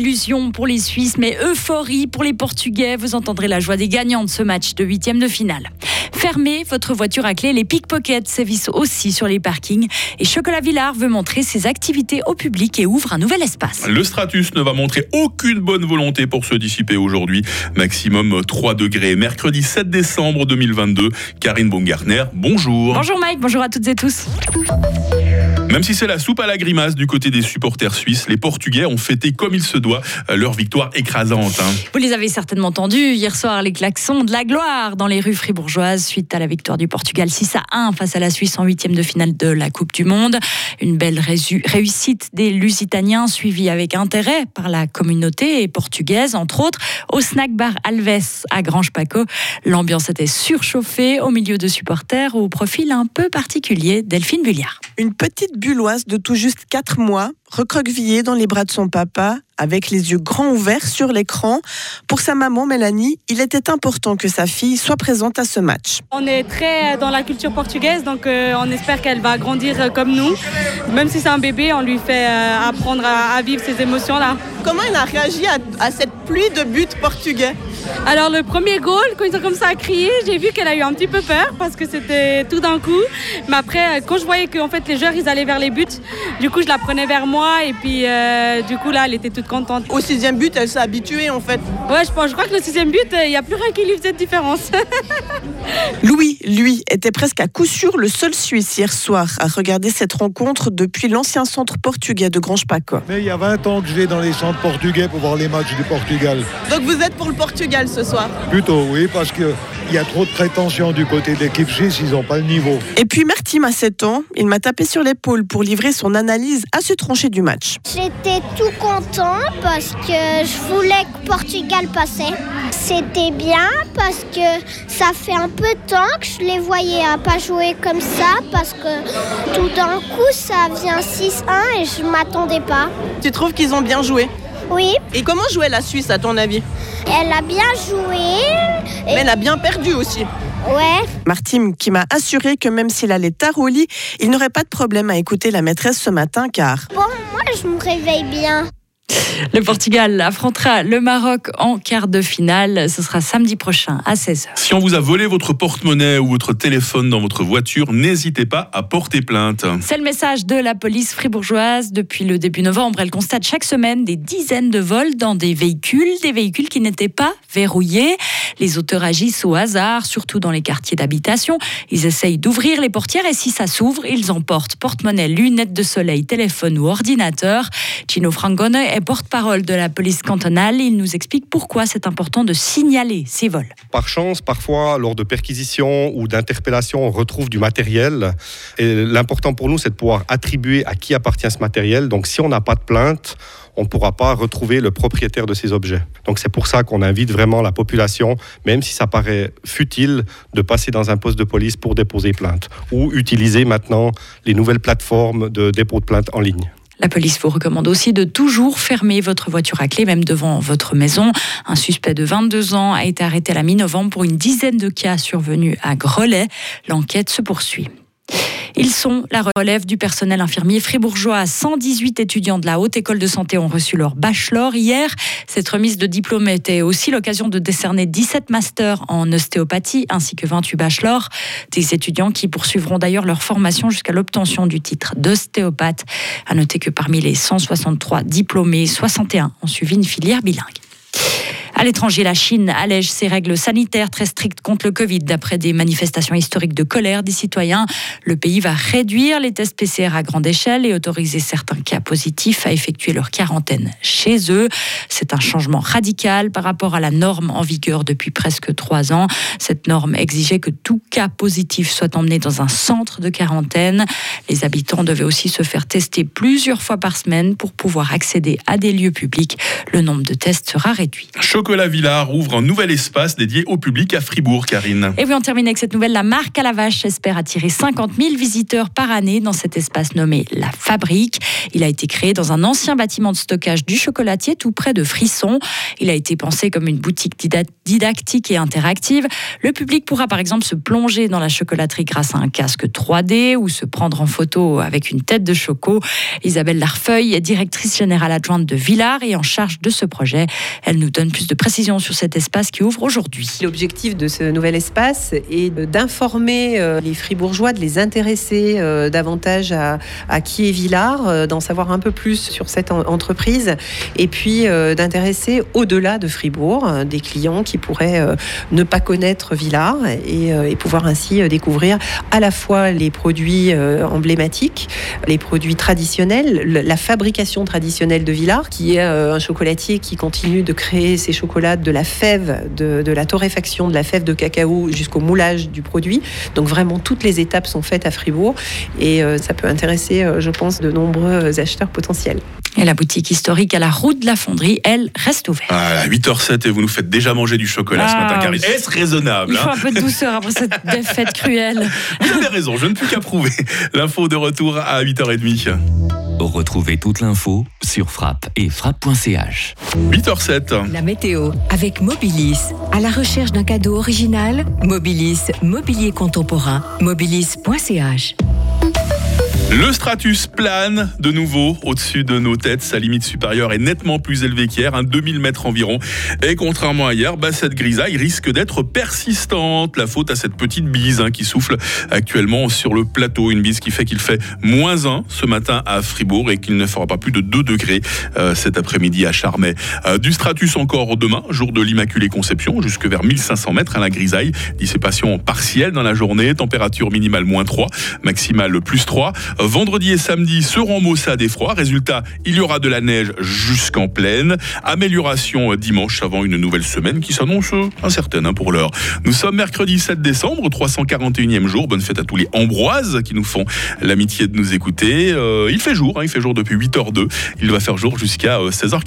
Désillusion pour les Suisses, mais euphorie pour les Portugais. Vous entendrez la joie des gagnants de ce match de huitième de finale. Fermez votre voiture à clé. Les pickpockets sévissent aussi sur les parkings. Et Chocolat Villard veut montrer ses activités au public et ouvre un nouvel espace. Le Stratus ne va montrer aucune bonne volonté pour se dissiper aujourd'hui. Maximum 3 degrés. Mercredi 7 décembre 2022. Karine Baumgartner, bonjour. Bonjour Mike, bonjour à toutes et tous. Même si c'est la soupe à la grimace du côté des supporters suisses, les Portugais ont fêté comme il se doit leur victoire écrasante. Hein. Vous les avez certainement entendus hier soir, les klaxons de la gloire dans les rues fribourgeoises suite à la victoire du Portugal 6 à 1 face à la Suisse en huitième de finale de la Coupe du Monde. Une belle réussite des Lusitaniens suivie avec intérêt par la communauté portugaise, entre autres au snack bar Alves à Grange Paco. L'ambiance était surchauffée au milieu de supporters au profil un peu particulier. Delphine Bulliard. Une petite bulloise de tout juste 4 mois, recroquevillée dans les bras de son papa, avec les yeux grands ouverts sur l'écran. Pour sa maman Mélanie, il était important que sa fille soit présente à ce match. On est très dans la culture portugaise, donc euh, on espère qu'elle va grandir euh, comme nous. Même si c'est un bébé, on lui fait euh, apprendre à, vivre ces émotions-là. Comment elle a réagi à, cette pluie de buts portugais? Alors le premier goal, quand ils ont commencé à crier, j'ai vu qu'elle a eu un petit peu peur parce que c'était tout d'un coup. Mais après, quand je voyais que fait, les joueurs ils allaient vers les buts, du coup je la prenais vers moi et puis du coup là elle était toute contente. Au sixième but, elle s'est habituée en fait. Ouais, je, pense, je crois que le sixième but, il n'y a plus rien qui lui faisait de différence. Louis, lui, était presque à coup sûr le seul Suisse hier soir à regarder cette rencontre depuis l'ancien centre portugais de Grange-Paco. Mais il y a 20 ans que je vais dans les centres portugais pour voir les matchs du Portugal. Donc vous êtes pour le Portugal ce soir Plutôt, oui, parce qu'il y a trop de prétention du côté de l'équipe suisse, ils n'ont pas le niveau. Et puis Martim a 7 ans, il m'a tapé sur l'épaule pour livrer son analyse à ce tranché du match. J'étais tout content parce que je voulais que Portugal passait. C'était bien parce que ça fait un peu de temps que je les voyais à pas jouer comme ça parce que tout d'un coup ça vient 6-1 et je m'attendais pas. Tu trouves qu'ils ont bien joué? Oui. Et comment jouait la Suisse à ton avis? Elle a bien joué. Mais elle a bien perdu aussi. Ouais. Martine qui m'a assuré que même s'il allait tard au lit, il n'aurait pas de problème à écouter la maîtresse ce matin car... Bon, moi je me réveille bien. Le Portugal affrontera le Maroc en quart de finale. Ce sera samedi prochain à 16h. Si on vous a volé votre porte-monnaie ou votre téléphone dans votre voiture, n'hésitez pas à porter plainte. C'est le message de la police fribourgeoise. Depuis le début novembre, elle constate chaque semaine des dizaines de vols dans des véhicules, des véhicules qui n'étaient pas verrouillés. Les auteurs agissent au hasard, surtout dans les quartiers d'habitation. Ils essayent d'ouvrir les portières et si ça s'ouvre, ils emportent porte-monnaie, lunettes de soleil, téléphone ou ordinateur. Chino Frangone est porte-parole de la police cantonale. Il nous explique pourquoi c'est important de signaler ces vols. Par chance, parfois, lors de perquisitions ou d'interpellations, on retrouve du matériel. Et l'important pour nous, c'est de pouvoir attribuer à qui appartient ce matériel. Donc, si on n'a pas de plainte, on ne pourra pas retrouver le propriétaire de ces objets. Donc c'est pour ça qu'on invite vraiment la population, même si ça paraît futile, de passer dans un poste de police pour déposer plainte ou utiliser maintenant les nouvelles plateformes de dépôt de plainte en ligne. La police vous recommande aussi de toujours fermer votre voiture à clé, même devant votre maison. Un suspect de 22 ans a été arrêté à la mi-novembre pour une dizaine de cas survenus à Grelais. L'enquête se poursuit. Ils sont la relève du personnel infirmier fribourgeois. 118 étudiants de la Haute École de Santé ont reçu leur bachelor hier. Cette remise de diplôme était aussi l'occasion de décerner 17 masters en ostéopathie ainsi que 28 bachelors. Des étudiants qui poursuivront d'ailleurs leur formation jusqu'à l'obtention du titre d'ostéopathe. À noter que parmi les 163 diplômés, 61 ont suivi une filière bilingue. À l'étranger, la Chine allège ses règles sanitaires très strictes contre le Covid. D'après des manifestations historiques de colère des citoyens, le pays va réduire les tests PCR à grande échelle et autoriser certains cas positifs à effectuer leur quarantaine chez eux. C'est un changement radical par rapport à la norme en vigueur depuis presque trois ans. Cette norme exigeait que tout cas positif soit emmené dans un centre de quarantaine. Les habitants devaient aussi se faire tester plusieurs fois par semaine pour pouvoir accéder à des lieux publics. Le nombre de tests sera réduit. Chocolat Villard ouvre un nouvel espace dédié au public à Fribourg, Karine. Et oui, on termine avec cette nouvelle. La marque à la vache espère attirer 50 000 visiteurs par année dans cet espace nommé La Fabrique. Il a été créé dans un ancien bâtiment de stockage du chocolatier tout près de Frisson. Il a été pensé comme une boutique didactique et interactive. Le public pourra par exemple se plonger dans la chocolaterie grâce à un casque 3D ou se prendre en photo avec une tête de choco. Isabelle Larfeuille est directrice générale adjointe de Villars et en charge de ce projet. Elle nous donne plus de précisions sur cet espace qui ouvre aujourd'hui. L'objectif de ce nouvel espace est d'informer euh, les fribourgeois, de les intéresser euh, davantage à, qui est Villars, euh, d'en savoir un peu plus sur cette entreprise et puis d'intéresser au-delà de Fribourg des clients qui pourraient ne pas connaître Villars et, pouvoir ainsi découvrir à la fois les produits emblématiques, les produits traditionnels, la fabrication traditionnelle de Villars, qui est un chocolatier qui continue de créer ses chocolats de la fève, de, la torréfaction de la fève de cacao jusqu'au moulage du produit. Donc vraiment, toutes les étapes sont faites à Fribourg et euh, ça peut intéresser, euh, je pense, de nombreux acheteurs potentiels. Et la boutique historique à la route de la fonderie, elle, reste ouverte. Ah, 8h07 et vous nous faites déjà manger du chocolat ce matin. Ah, Est-ce raisonnable Il faut hein un peu de douceur après cette défaite cruelle. Vous avez raison, je ne peux qu'approuver. L'info de retour à 8h30. Retrouvez toute l'info sur frappe et frappe.ch. 8h07. La météo avec Mobilis. À la recherche d'un cadeau original, Mobilis, mobilier contemporain, mobilis.ch. Le stratus plane de nouveau au-dessus de nos têtes. Sa limite supérieure est nettement plus élevée qu'hier, un 2000 mètres environ. Et contrairement à hier, bah, cette grisaille risque d'être persistante. La faute à cette petite bise hein, qui souffle actuellement sur le plateau. Une bise qui fait qu'il fait moins 1 ce matin à Fribourg et qu'il ne fera pas plus de 2 degrés euh, cet après-midi à Charmey. Euh, du stratus encore demain, jour de l'Immaculée Conception, jusque vers 1500 mètres à la grisaille. Dissipation partielle dans la journée, température minimale moins 3, maximale plus 3. Vendredi et samedi seront maussades et froids. Résultat, il y aura de la neige jusqu'en pleine. Amélioration dimanche avant une nouvelle semaine qui s'annonce incertaine hein, pour l'heure. Nous sommes mercredi 7 décembre, 341e jour. Bonne fête à tous les Ambroises qui nous font l'amitié de nous écouter. Euh, il fait jour, hein, il fait jour depuis 8h02. Il va faire jour jusqu'à 16h40. Euh,